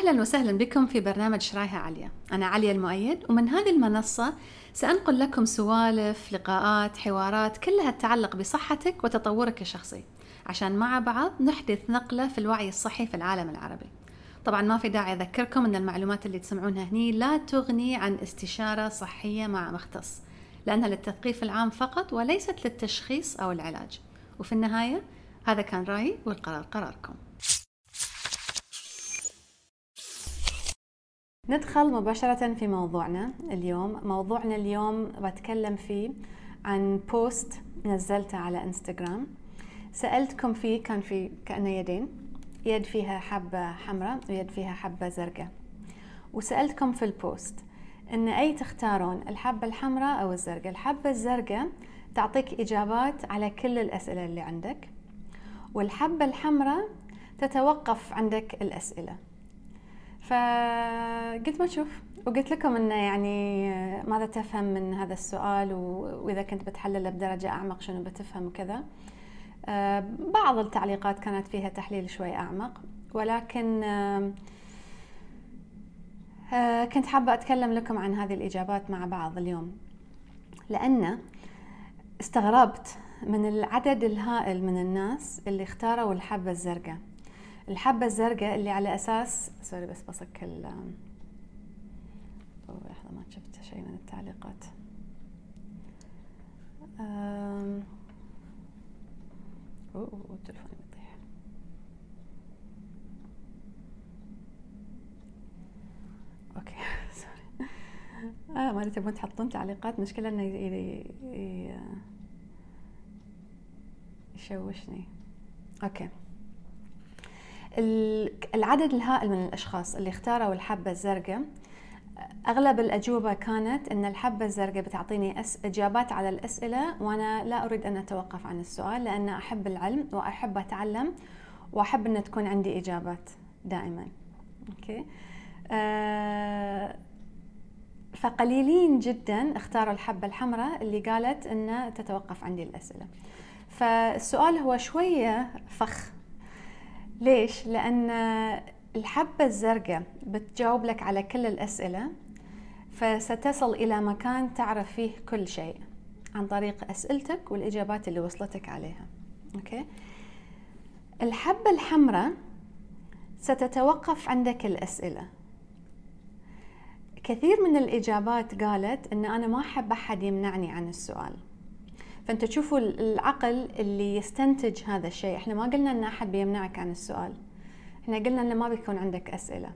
أهلا وسهلا بكم في برنامج شرايها عليا أنا عليا المؤيد ومن هذه المنصة سأنقل لكم سوالف لقاءات حوارات كلها تتعلق بصحتك وتطورك الشخصي. عشان مع بعض نحدث نقلة في الوعي الصحي في العالم العربي. طبعا ما في داعي أذكركم أن المعلومات اللي تسمعونها هني لا تغني عن استشارة صحية مع مختص لأنها للتثقيف العام فقط وليست للتشخيص أو العلاج. وفي النهاية هذا كان رأيي والقرار قراركم. ندخل مباشرة في موضوعنا اليوم. موضوعنا اليوم بتكلم فيه عن post نزلته على انستغرام سألتكم فيه كان في كأنه يدين يد فيها حبة حمراء ويد فيها حبة زرقاء. وسألتكم في ال post إن أي تختارون الحبة الحمراء أو الزرقاء؟ الحبة الزرقاء تعطيك إجابات على كل الأسئلة اللي عندك والحبة الحمراء تتوقف عندك الأسئلة. فقلت ما تشوف وقلت لكم إنه يعني ماذا تفهم من هذا السؤال وإذا كنت بتحلله بدرجة أعمق شنو بتفهم وكذا. آه، بعض التعليقات كانت فيها تحليل شوي أعمق ولكن آه، آه، كنت حابة أتكلم لكم عن هذه الإجابات مع بعض اليوم. لأن استغربت من العدد الهائل من الناس اللي اختاروا الحبة الزرقاء. الحبة الزرقاء اللي على أساس سوري بس بصك ال لحظة ما شفت شيء من التعليقات. أم... أوه, تلفوني بيطيح okay sorry. آه ما تبون تحطون تعليقات؟ مشكلة إنه يشوشني. okay. العدد الهائل من الأشخاص اللي اختاروا الحبة الزرقاء أغلب الأجوبة كانت أن الحبة الزرقاء بتعطيني أس... إجابات على الأسئلة وأنا لا أريد أن أتوقف عن السؤال لأن أحب العلم وأحب أتعلم وأحب أن تكون عندي إجابات دائما. أوكي. أه... فقليلين جدا اختاروا الحبة الحمراء اللي قالت أن تتوقف عندي الأسئلة. فالسؤال هو شوية فخ ليش؟ لأن الحبة الزرقاء بتجاوب لك على كل الأسئلة فستصل إلى مكان تعرف فيه كل شيء عن طريق أسئلتك والإجابات اللي وصلتك عليها أوكي؟ الحبة الحمراء ستتوقف عندك الأسئلة كثير من الإجابات قالت أن أنا ما أحب أحد يمنعني عن السؤال فانت تشوفوا العقل اللي يستنتج هذا الشيء. إحنا ما قلنا إن أحد بيمنعك عن السؤال. إحنا قلنا إنه ما بيكون عندك أسئلة.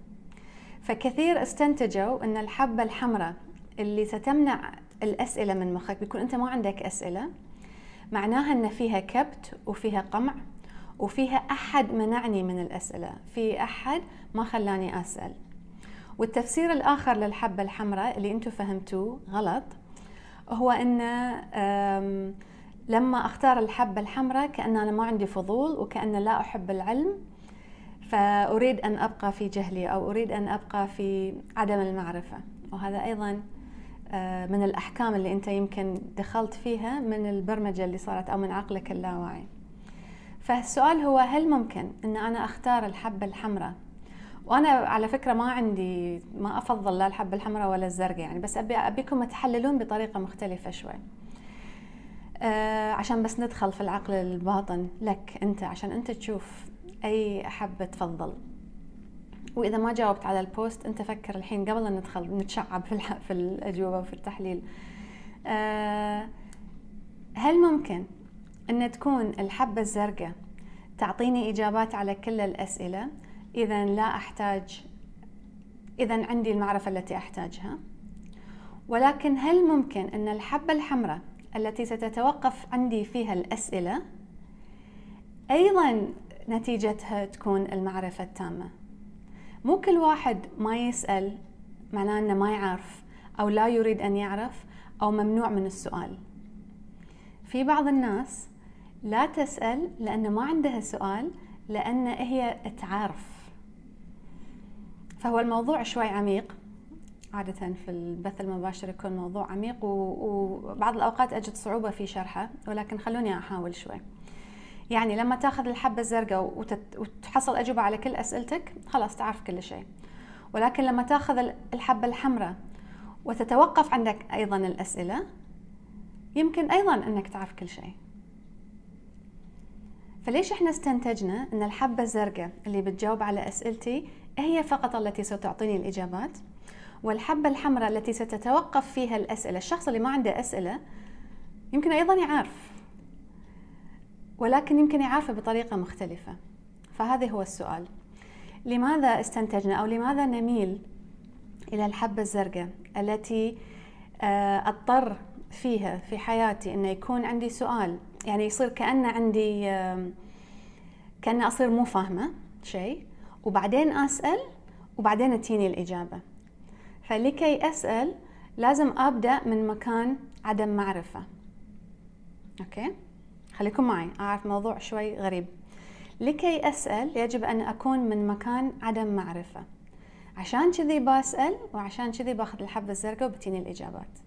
فكثير استنتجوا إن الحبة الحمراء اللي ستمنع الأسئلة من مخك بيكون أنت ما عندك أسئلة. معناها إن فيها كبت وفيها قمع وفيها أحد منعني من الأسئلة. في أحد ما خلاني أسأل. والتفسير الآخر للحبة الحمراء اللي أنتم فهمتوه غلط. هو إن لما أختار الحبه الحمراء كأن أنا ما عندي فضول وكأن لا أحب العلم فأريد أن أبقى في جهلي أو أريد أن أبقى في عدم المعرفة. وهذا أيضا آه، من الأحكام اللي أنت يمكن دخلت فيها من البرمجة اللي صارت أو من عقلك اللاواعي. فالسؤال هو هل ممكن إن أنا أختار الحبه الحمراء؟ وأنا على فكرة ما عندي ما أفضل لا الحبه الحمراء ولا الزرقاء يعني بس أبي أبيكم تحللون بطريقة مختلفة شوي. آه عشان بس ندخل في العقل الباطن لك أنت عشان أنت تشوف أي حبه تفضل. وإذا ما جاوبت على البوست أنت فكر الحين قبل ان ندخل نتشعب في في الأجوبة وفي التحليل. آه هل ممكن إن تكون الحبة الزرقاء تعطيني إجابات على كل الأسئلة؟ إذا لا أحتاج إذا عندي المعرفة التي أحتاجها. ولكن هل ممكن أن الحبة الحمراء التي ستتوقف عندي فيها الأسئلة أيضا نتيجتها تكون المعرفة التامة؟ مو كل واحد ما يسأل معناه أنه ما يعرف أو لا يريد أن يعرف أو ممنوع من السؤال. في بعض الناس لا تسأل لأنه ما عندها سؤال لأن هي تعرف. فهو الموضوع شوي عميق. عادة في البث المباشر يكون موضوع عميق وبعض الأوقات أجد صعوبة في شرحه ولكن خلوني أحاول شوي. يعني لما تاخذ الحبة الزرقاء وتحصل أجوبة على كل أسئلتك خلاص تعرف كل شيء. ولكن لما تاخذ الحبة الحمراء وتتوقف عندك أيضا الأسئلة يمكن أيضا أنك تعرف كل شيء. فليش إحنا استنتجنا إن الحبة الزرقاء اللي بتجاوب على أسئلتي هي فقط التي ستعطيني الإجابات والحبة الحمراء التي ستتوقف فيها الأسئلة. الشخص اللي ما عنده أسئلة يمكن أيضا يعرف ولكن يمكن يعرفه بطريقة مختلفة. فهذا هو السؤال. لماذا استنتجنا أو لماذا نميل إلى الحبة الزرقاء التي آه، أضطر فيها في حياتي إنه يكون عندي سؤال؟ يعني يصير كأنه عندي كأن أصير مو فاهمة شيء. وبعدين أسأل وبعدين تجيني الإجابة. فلكي أسأل لازم أبدأ من مكان عدم معرفة. أوكي؟ خليكم معي أعرف موضوع شوي غريب. لكي أسأل يجب أن أكون من مكان عدم معرفة. عشان كذي بسأل وعشان كذي بأخذ الحبة الزرقاء وبتيني الإجابات.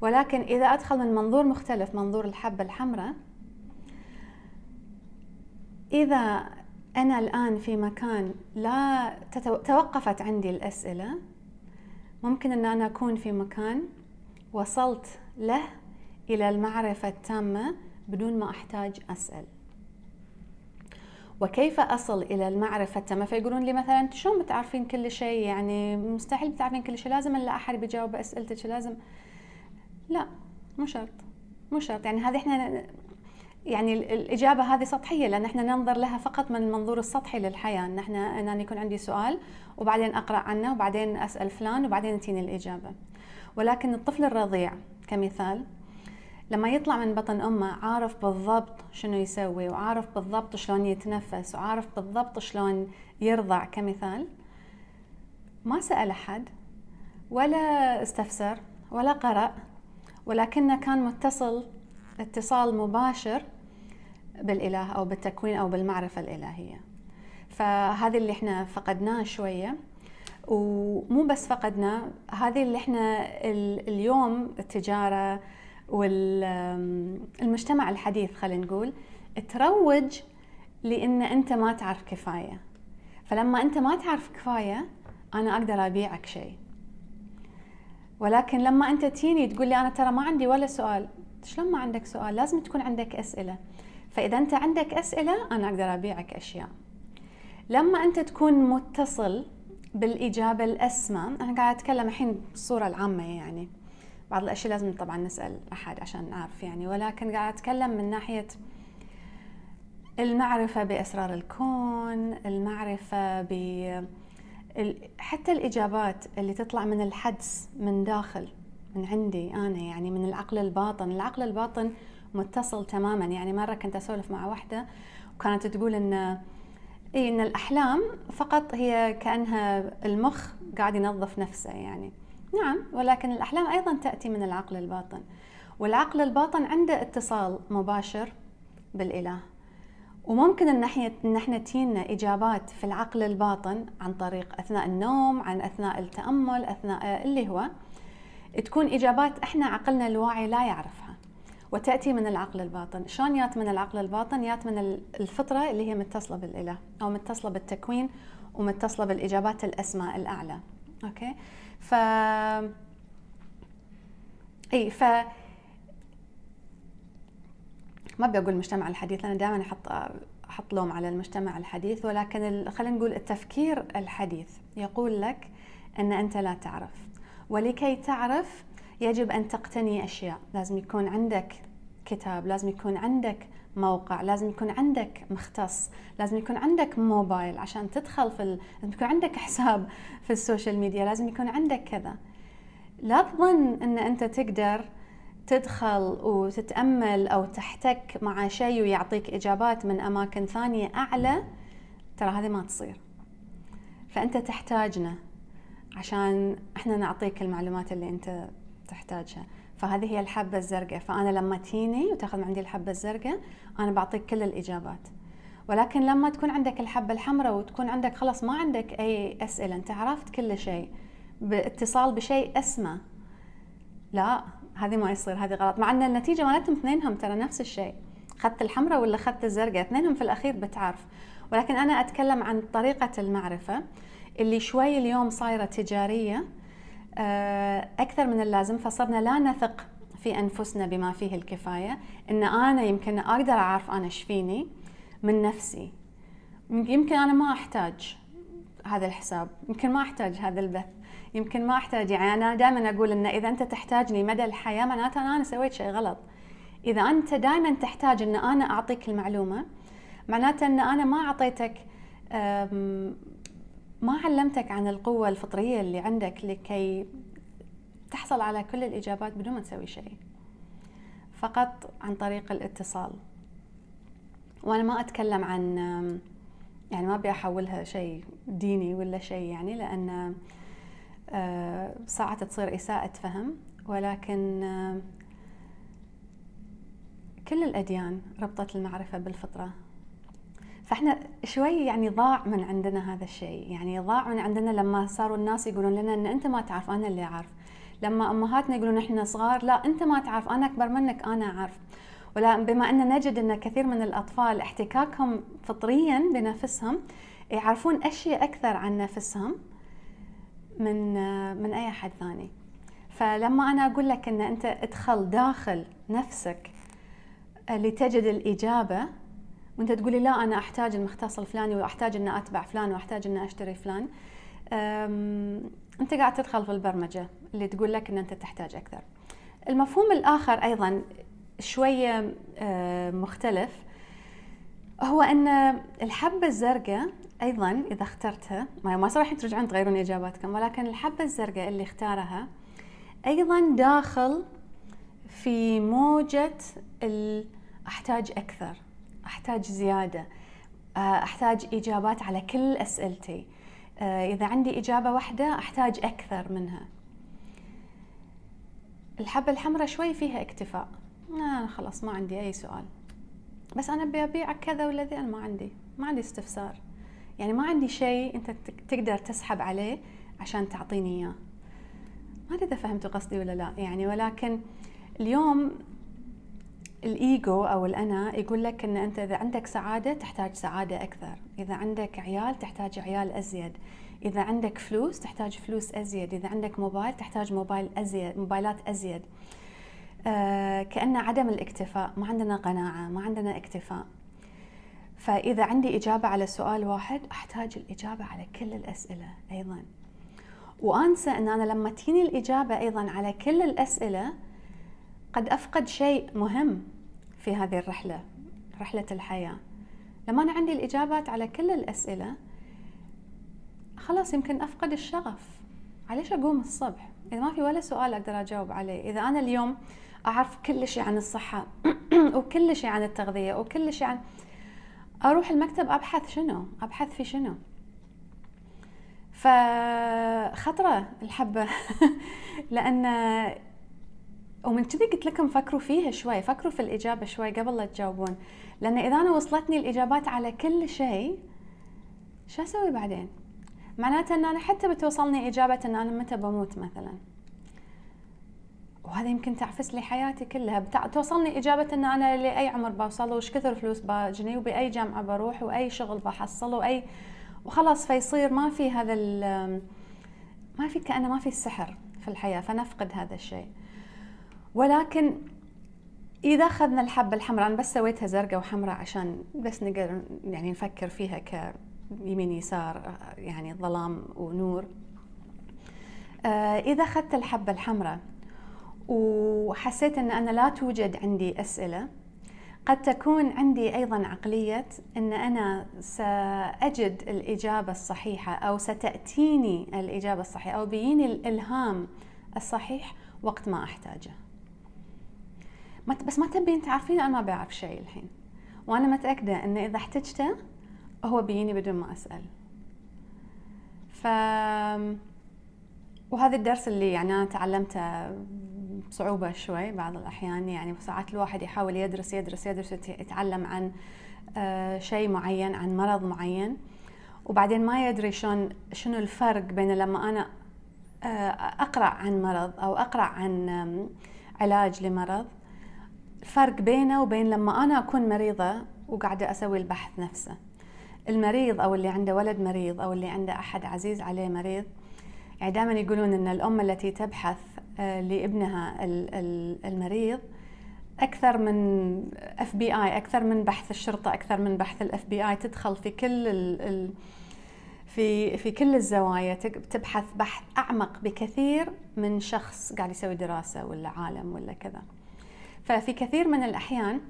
ولكن إذا أدخل من منظور مختلف منظور الحبة الحمراء إذا أنا الآن في مكان لا توقفت عندي الأسئلة. ممكن أن أنا أكون في مكان وصلت له إلى المعرفة التامة بدون ما أحتاج أسأل. وكيف أصل إلى المعرفة التامة؟ فيقولون لي مثلا شلون بتعرفين كل شيء؟ يعني مستحيل بتعرفين كل شيء. لازم لا أحد بيجاوب أسئلتك لازم لا مو شرط. مو شرط. يعني هذه إحنا يعني الإجابة هذه سطحية لأن إحنا ننظر لها فقط من المنظور السطحي للحياة. أن إحنا أن يكون عندي سؤال وبعدين أقرأ عنه وبعدين أسأل فلان وبعدين تجيني الإجابة. ولكن الطفل الرضيع كمثال لما يطلع من بطن أمه عارف بالضبط شنو يسوي وعارف بالضبط شلون يتنفس وعارف بالضبط شلون يرضع كمثال ما سأل أحد ولا استفسر ولا قرأ ولكنه كان متصل اتصال مباشر بالإله أو بالتكوين أو بالمعرفة الإلهية. فهذه اللي إحنا فقدناه شوية. ومو بس فقدناه هذه اللي إحنا اليوم التجارة والمجتمع الحديث خلينا نقول تروج لأن أنت ما تعرف كفاية. فلما أنت ما تعرف كفاية أنا أقدر أبيعك شيء. ولكن لما أنت تيني تقول لي أنا ترى ما عندي ولا سؤال شلون ما عندك سؤال؟ لازم تكون عندك أسئلة. فإذا أنت عندك أسئلة أنا أقدر أبيعك أشياء. لما أنت تكون متصل بالإجابة الأسمى أنا قاعدة أتكلم الحين بالصورة العامة يعني. بعض الأشياء لازم طبعا نسأل أحد عشان نعرف يعني ولكن قاعدة أتكلم من ناحية المعرفة بأسرار الكون المعرفة ب حتى الإجابات اللي تطلع من الحدس من داخل من عندي أنا يعني من العقل الباطن. العقل الباطن متصل تماما. يعني مرة كنت أسولف مع واحدة وكانت تقول إن إيه إن الأحلام فقط هي كأنها المخ قاعد ينظف نفسه يعني. نعم ولكن الأحلام أيضا تأتي من العقل الباطن. والعقل الباطن عنده اتصال مباشر بالإله. وممكن إن إحنا ان إحنا تجينا إجابات في العقل الباطن عن طريق أثناء النوم عن أثناء التأمل أثناء اللي هو تكون إجابات إحنا عقلنا الواعي لا يعرفها. وتأتي من العقل الباطن. شلون يات من العقل الباطن؟ يات من الفطرة اللي هي متصلة بالإله أو متصلة بالتكوين ومتصلة بالإجابات الأسماء الأعلى. أوكي؟ ف إي ف ما أبي أقول المجتمع الحديث لأن دائما أحط أحط لوم على المجتمع الحديث ولكن خلينا نقول التفكير الحديث يقول لك أن أنت لا تعرف. ولكي تعرف يجب أن تقتني أشياء. لازم يكون عندك كتاب لازم يكون عندك موقع لازم يكون عندك مختص لازم يكون عندك موبايل عشان تدخل في ال... لازم يكون عندك حساب في ال social media لازم يكون عندك كذا. لا تظن إن أنت تقدر تدخل وتتأمل أو تحتك مع شيء ويعطيك إجابات من أماكن ثانية أعلى ترى هذه ما تصير. فأنت تحتاجنا عشان إحنا نعطيك المعلومات اللي أنت تحتاجها. فهذه هي الحبة الزرقاء. فأنا لما تيني وتأخذ من عندي الحبة الزرقاء أنا بعطيك كل الإجابات. ولكن لما تكون عندك الحبة الحمراء وتكون عندك خلاص ما عندك أي أسئلة أنت عرفت كل شيء باتصال بشيء أسمى لا هذه ما يصير هذه غلط. مع أن النتيجة مالتهم اثنينهم ترى نفس الشيء. اخذت الحمراء ولا اخذت الزرقاء؟ اثنينهم في الأخير بتعرف. ولكن أنا أتكلم عن طريقة المعرفة اللي شوي اليوم صايرة تجارية آه، أكثر من اللازم. فصرنا لا نثق في أنفسنا بما فيه الكفاية. إن أنا يمكن أقدر أعرف أنا إيش فيني من نفسي. يمكن أنا ما أحتاج هذا الحساب. يمكن ما أحتاج هذا البث. يمكن ما أحتاج. يعني أنا دائما أقول إن إذا أنت تحتاجني مدى الحياة معناته أنا سويت شيء غلط. إذا أنت دائما تحتاج إن أنا أعطيك المعلومة معناته إن أنا ما أعطيتك ما علمتك عن القوة الفطرية اللي عندك لكي تحصل على كل الإجابات بدون ما تسوي شيء فقط عن طريق الاتصال. وأنا ما أتكلم عن يعني ما أبي أحولها شيء ديني ولا شيء يعني لأن آه، ساعات تصير إساءة فهم ولكن آه، كل الأديان ربطت المعرفة بالفطرة. فإحنا شوي يعني ضاع من عندنا هذا الشيء. يعني ضاع من عندنا لما صاروا الناس يقولون لنا إن أنت ما تعرف أنا اللي أعرف. لما أمهاتنا يقولون إحنا صغار لا أنت ما تعرف أنا أكبر منك أنا أعرف. ولا بما إن نجد إن كثير من الأطفال احتكاكهم فطريا بنفسهم يعرفون أشياء أكثر عن نفسهم من من أي أحد ثاني. فلما أنا أقول لك إن أنت ادخل داخل نفسك لتجد الإجابة وانت تقولي لا أنا أحتاج المختص الفلاني وأحتاج ان أتبع فلان وأحتاج ان أشتري فلان. أنت قاعد تدخل في البرمجة اللي تقول لك إن أنت تحتاج أكثر. المفهوم الآخر أيضا شوية مختلف. هو إن الحبه الزرقاء أيضا إذا اخترتها ما راح ترجعون تغيرون إجاباتكم ولكن الحبه الزرقاء اللي اختارها أيضا داخل في موجة أحتاج أكثر. أحتاج زيادة. آه، أحتاج إجابات على كل أسئلتي. آه، إذا عندي إجابة واحدة أحتاج أكثر منها. الحبة الحمراء شوي فيها اكتفاء. أنا خلاص ما عندي أي سؤال. بس أنا أبي ابيعك كذا ولا ذي أنا ما عندي. ما عندي استفسار. يعني ما عندي شيء أنت تقدر تسحب عليه عشان تعطيني إياه. ما أدري إذا فهمتوا قصدي ولا لا. يعني ولكن اليوم الإيجو أو الأنا يقول لك إن أنت إذا عندك سعادة تحتاج سعادة أكثر. إذا عندك عيال تحتاج عيال أزيد. إذا عندك فلوس تحتاج فلوس أزيد. إذا عندك موبايل تحتاج موبايل أزيد موبايلات أزيد. آه كأن عدم الاكتفاء ما عندنا قناعة ما عندنا اكتفاء. فإذا عندي إجابة على سؤال واحد أحتاج الإجابة على كل الأسئلة أيضا. وأنسى أن أنا لما تجيني الإجابة أيضا على كل الأسئلة قد أفقد شيء مهم. في هذه الرحلة رحلة الحياة. لما أنا عندي الإجابات على كل الأسئلة خلاص يمكن أفقد الشغف. عليش أقوم الصبح؟ إذا ما في ولا سؤال أقدر أجاوب عليه. إذا أنا اليوم أعرف كل شيء عن الصحة وكل شيء عن التغذية وكل شيء عن أروح المكتب أبحث شنو؟ أبحث في شنو؟ فخطرة الحبة. لأن ومن كذي قلت لكم فكروا فيها شوي فكروا في الإجابة شوي قبل لا تجاوبون. لأن إذا أنا وصلتني الإجابات على كل شيء شو أسوي بعدين؟ معناته إن أنا حتى بتوصلني إجابة إن أنا متى بموت مثلا. وهذا يمكن تعفس لي حياتي كلها. توصلني إجابة أن أنا لأي عمر بوصل وش كثر فلوس بجني وبأي جامعة بروح وأي شغل بحصله وأي وخلاص فيصير ما في هذا ما في كأنه ما في السحر في الحياة فنفقد هذا الشيء. ولكن إذا أخذنا الحبة الحمراء أنا بس سويتها زرقاء وحمراء عشان بس نقدر يعني نفكر فيها كيمين يسار يعني ظلام ونور. آه، إذا أخذت الحبة الحمراء وحسيت إن أنا لا توجد عندي أسئلة قد تكون عندي أيضا عقلية إن أنا سأجد الإجابة الصحيحة أو ستأتيني الإجابة الصحيحة أو بيجيني الإلهام الصحيح وقت ما أحتاجه. بس ما تبين تعرفين أنا ما بعرف شيء الحين. وأنا متأكدة إن إذا احتجته هو بيجيني بدون ما أسأل. ف وهذا الدرس اللي يعني أنا تعلمته بصعوبة شوي بعض الأحيان يعني ساعات الواحد يحاول يدرس يدرس يدرس يتعلم عن آه، شيء معين عن مرض معين. وبعدين ما يدري شلون شنو الفرق بين لما أنا آه، أقرأ عن مرض أو أقرأ عن علاج لمرض الفرق بينه وبين لما أنا أكون مريضة وقاعدة أسوي البحث نفسه. المريض أو اللي عنده ولد مريض أو اللي عنده أحد عزيز عليه مريض يعني دائما يقولون إن الأم التي تبحث آه، لابنها المريض أكثر من FBI أكثر من بحث الشرطة أكثر من بحث ال FBI تدخل في كل في في كل الزوايا تبحث بحث أعمق بكثير من شخص قاعد يسوي دراسة ولا عالم ولا كذا. ففي كثير من الأحيان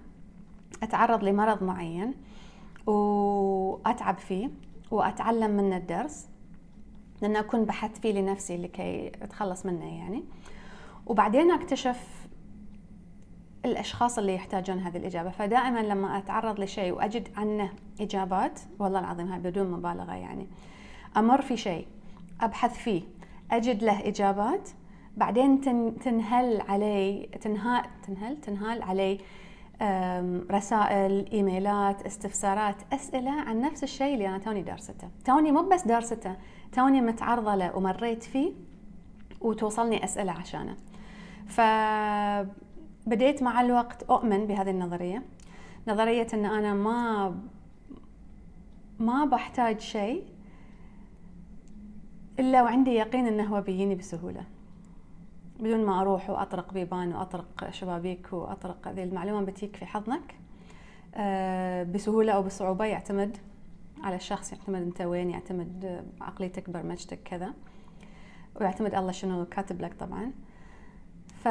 أتعرض لمرض معين وأتعب فيه وأتعلم منه الدرس لأن أكون بحثت فيه لنفسي لكي أتخلص منه يعني. وبعدين أكتشف الأشخاص اللي يحتاجون هذه الإجابة. فدائما لما أتعرض لشيء وأجد عنه إجابات والله العظيم هاي بدون مبالغة يعني. أمر في شيء أبحث فيه أجد له إجابات بعدين تنهل علي تنهال تنهل تنهال علي رسائل إيميلات استفسارات أسئلة عن نفس الشيء اللي أنا توني دارسته. توني مو بس دارسته توني متعرضة له ومريت فيه وتوصلني أسئلة عشانه. فبديت مع الوقت أؤمن بهذه النظرية. نظرية إن أنا ما ما بحتاج شيء إلا وعندي يقين إنه هو بيجيني بسهولة. بدون ما أروح وأطرق بيبان وأطرق شبابيك وأطرق هذه المعلومة بتيك في حضنك آه، بسهولة أو بصعوبة يعتمد على الشخص يعتمد أنت وين يعتمد عقليتك برمجتك كذا. ويعتمد الله شنو كاتب لك طبعا. ف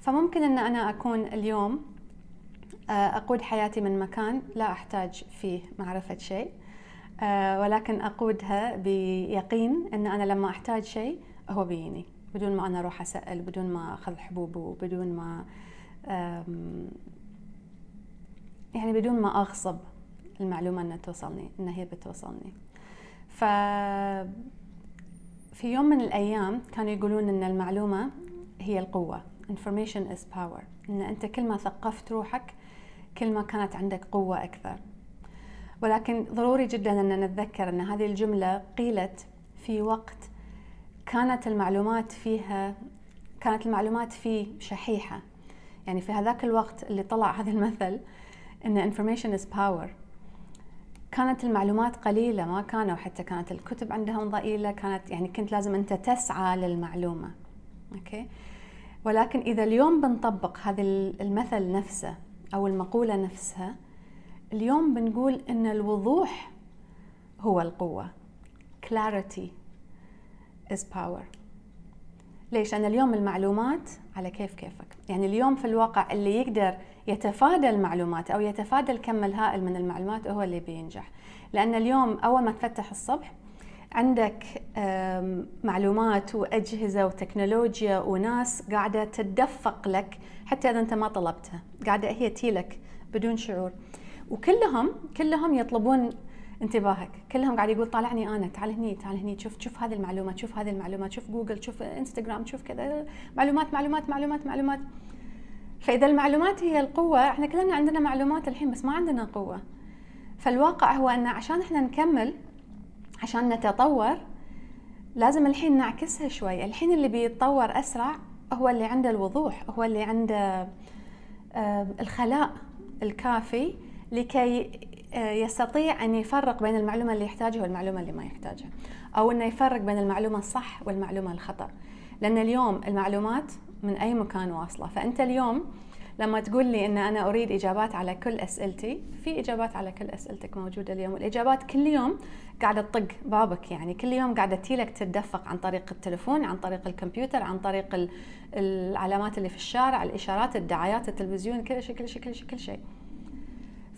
فممكن إن أنا أكون اليوم آه، أقود حياتي من مكان لا أحتاج فيه معرفة شيء آه، ولكن أقودها بيقين إن أنا لما أحتاج شيء هو بيجيني بدون ما أنا أروح أسأل بدون ما أخذ حبوب بدون ما يعني بدون ما أغصب المعلومة إنها توصلني ان هي بتوصلني. ف في يوم من الأيام كانوا يقولون إن المعلومة هي القوة. Information is power. إن أنت كل ما ثقفت روحك كل ما كانت عندك قوة أكثر. ولكن ضروري جدا إن نتذكر إن هذه الجملة قيلت في وقت كانت المعلومات فيها كانت المعلومات فيه شحيحة. يعني في هذاك الوقت اللي طلع هذا المثل إن information is power. كانت المعلومات قليلة ما كانوا حتى كانت الكتب عندهم ضئيلة كانت يعني كنت لازم أنت تسعى للمعلومة. أوكي؟ ولكن إذا اليوم بنطبق هذا المثل نفسه أو المقولة نفسها اليوم بنقول إن الوضوح هو القوة. Clarity. Is power. ليش؟ لأن اليوم المعلومات على كيف كيفك. يعني اليوم في الواقع اللي يقدر يتفادى المعلومات أو يتفادى الكم الهائل من المعلومات هو اللي بينجح. لأن اليوم أول ما تفتح الصبح عندك معلومات وأجهزة وتكنولوجيا وناس قاعدة تدفق لك حتى إذا أنت ما طلبتها. قاعدة هي تيلك بدون شعور. وكلهم كلهم يطلبون انتباهك. كلهم قاعد يقول طالعني أنا تعال هني تعال هني شوف شوف هذه المعلومات شوف هذه المعلومات شوف جوجل شوف إنستغرام شوف كذا معلومات معلومات معلومات معلومات. فإذا المعلومات هي القوة إحنا كلنا عندنا معلومات الحين بس ما عندنا قوة. فالواقع هو إن عشان إحنا نكمل عشان نتطور لازم الحين نعكسها شوي. الحين اللي بيتطور أسرع هو اللي عنده الوضوح هو اللي عنده آه، الخلاء الكافي لكي يستطيع أن يفرق بين المعلومة اللي يحتاجها والمعلومة اللي ما يحتاجها أو أنه يفرق بين المعلومة الصح والمعلومة الخطأ. لأن اليوم المعلومات من أي مكان واصلة. فأنت اليوم لما تقول لي إن أنا أريد إجابات على كل أسئلتي في إجابات على كل أسئلتك موجودة اليوم. والاجابات كل يوم قاعدة تطق بابك يعني. كل يوم قاعدة تجيلك تتدفق عن طريق التلفون عن طريق الكمبيوتر عن طريق العلامات اللي في الشارع الإشارات الدعايات التلفزيون كل شيء كل شيء كل شيء كل شيء.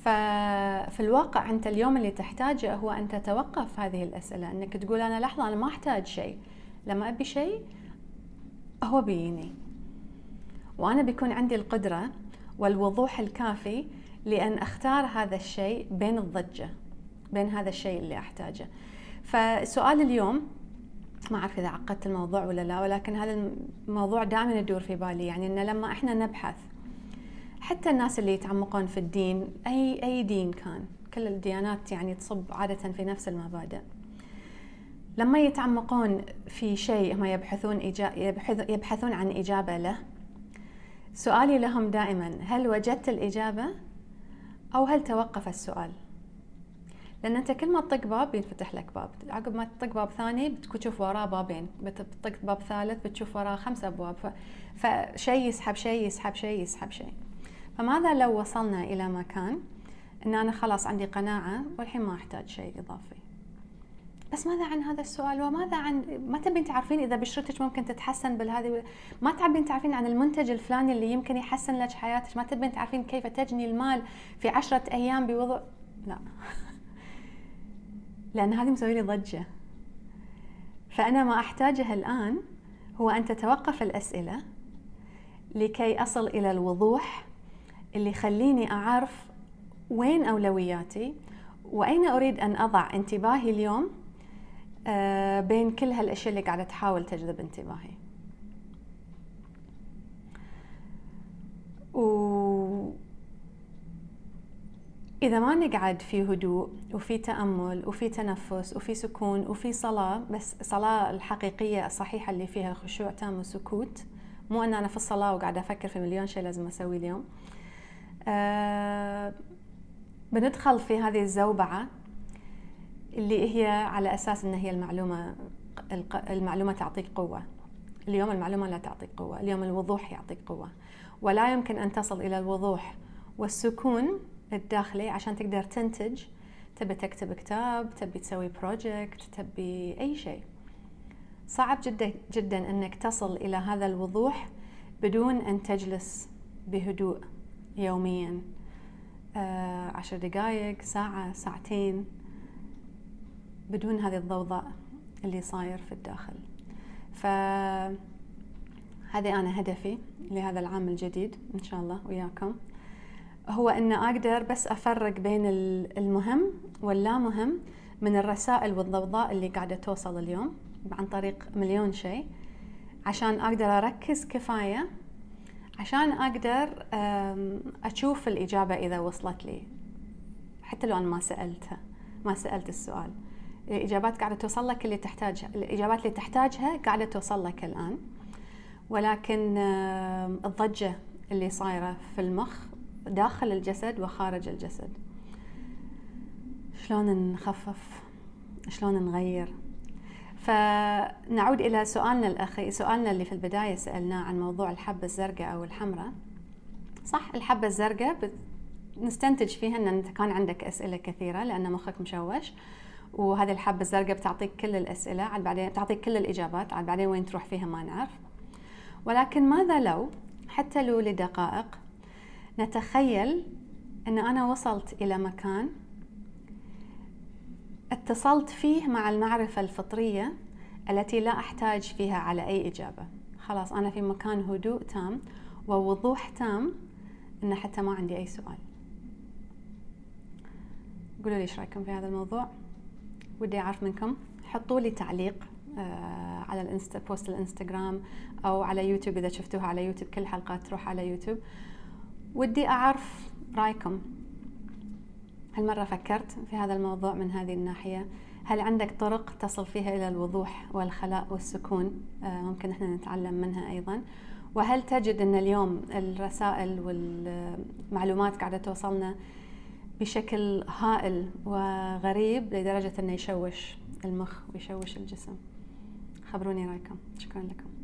ففي الواقع أنت اليوم اللي تحتاجه هو أن تتوقف هذه الأسئلة أنك تقول أنا لحظة أنا ما أحتاج شيء لما أبي شيء هو بيجيني. وأنا بيكون عندي القدرة والوضوح الكافي لأن أختار هذا الشيء بين الضجة بين هذا الشيء اللي أحتاجه. فسؤال اليوم ما أعرف إذا عقدت الموضوع ولا لا ولكن هذا الموضوع دائما يدور في بالي يعني ان لما إحنا نبحث حتى الناس اللي يتعمقون في الدين أي أي دين كان كل الديانات يعني تصب عادة في نفس المبادئ. لما يتعمقون في شيء هم يبحثون يبحثون عن إجابة له سؤالي لهم دائما هل وجدت الإجابة؟ أو هل توقف السؤال؟ لأن أنت كل ما تطق باب ينفتح لك باب. عقب ما تطق باب ثاني بتشوف وراه بابين. بتطق باب ثالث بتشوف وراه خمس أبواب. فشيء يسحب شيء يسحب شيء يسحب شيء. فماذا لو وصلنا إلى مكان أن أنا خلاص عندي قناعة والحين ما أحتاج شيء إضافي؟ بس ماذا عن هذا السؤال؟ وماذا عن ما تبين تعرفين إذا بشرتك ممكن تتحسن بالهذه؟ ما تبين تعرفين عن المنتج الفلاني اللي يمكن يحسن لك حياتك؟ ما تبين تعرفين كيف تجني المال في عشرة أيام بوضع لا. لأن هذه مسوي لي ضجة. فأنا ما احتاجه الآن هو أن تتوقف الأسئلة لكي أصل إلى الوضوح اللي يخليني أعرف وين أولوياتي وأين أريد أن أضع انتباهي اليوم آه، بين كل هالأشياء اللي قاعدة تحاول تجذب انتباهي. و إذا ما نقعد في هدوء وفي تأمل وفي تنفس وفي سكون وفي صلاة بس صلاة الحقيقية الصحيحة اللي فيها خشوع تام وسكوت مو أن أنا في الصلاة وقاعدة أفكر في مليون شيء لازم أسويه اليوم. آه بندخل في هذه الزوبعة اللي هي على أساس إن هي المعلومة المعلومة تعطيك قوة. اليوم المعلومة لا تعطيك قوة اليوم الوضوح يعطيك قوة. ولا يمكن أن تصل إلى الوضوح والسكون الداخلي عشان تقدر تنتج. تبي تكتب كتاب تبي تسوي بروجكت تبي أي شيء. صعب جدا جدا إنك تصل إلى هذا الوضوح بدون أن تجلس بهدوء. يوميا. آه، عشر دقائق ساعة ساعتين بدون هذه الضوضاء اللي صاير في الداخل. ف هذه أنا هدفي لهذا العام الجديد إن شاء الله وياكم. هو أن أقدر بس أفرق بين المهم واللا مهم من الرسائل والضوضاء اللي قاعدة توصل اليوم عن طريق مليون شيء عشان أقدر أركز كفاية عشان أقدر أشوف الإجابة إذا وصلت لي. حتى لو أنا ما سألتها ما سألت السؤال. الإجابات قاعدة توصل لك اللي تحتاجها الإجابات اللي تحتاجها قاعدة توصل لك الآن. ولكن الضجة اللي صايرة في المخ داخل الجسد وخارج الجسد. شلون نخفف؟ شلون نغير؟ فنعود إلى سؤالنا الاخي سؤالنا اللي في البداية سألناه عن موضوع الحبة الزرقاء أو الحمراء. صح الحبة الزرقاء نستنتج فيها إن أنت كان عندك أسئلة كثيرة لأن مخك مشوش. وهذه الحبة الزرقاء بتعطيك كل الأسئلة عاد بعدين بتعطيك كل الإجابات عاد بعدين وين تروح فيها ما نعرف. ولكن ماذا لو حتى لو لدقائق نتخيل إن أنا وصلت إلى مكان اتصلت فيه مع المعرفة الفطرية التي لا أحتاج فيها على أي إجابة. خلاص أنا في مكان هدوء تام ووضوح تام إن حتى ما عندي أي سؤال. قولوا لي إيش رأيكم في هذا الموضوع؟ ودي أعرف منكم. حطوا لي تعليق آه، على ال Insta post الإنستغرام أو على يوتيوب إذا شفتوها على يوتيوب. كل حلقات تروح على يوتيوب. ودي أعرف رأيكم. هل مرة فكرت في هذا الموضوع من هذه الناحية؟ هل عندك طرق تصل فيها إلى الوضوح والخلاء والسكون؟ آه، ممكن إحنا نتعلم منها أيضا. وهل تجد أن اليوم الرسائل والمعلومات قاعدة توصلنا بشكل هائل وغريب لدرجة أنه يشوش المخ ويشوش الجسم خبروني رأيكم شكرا لكم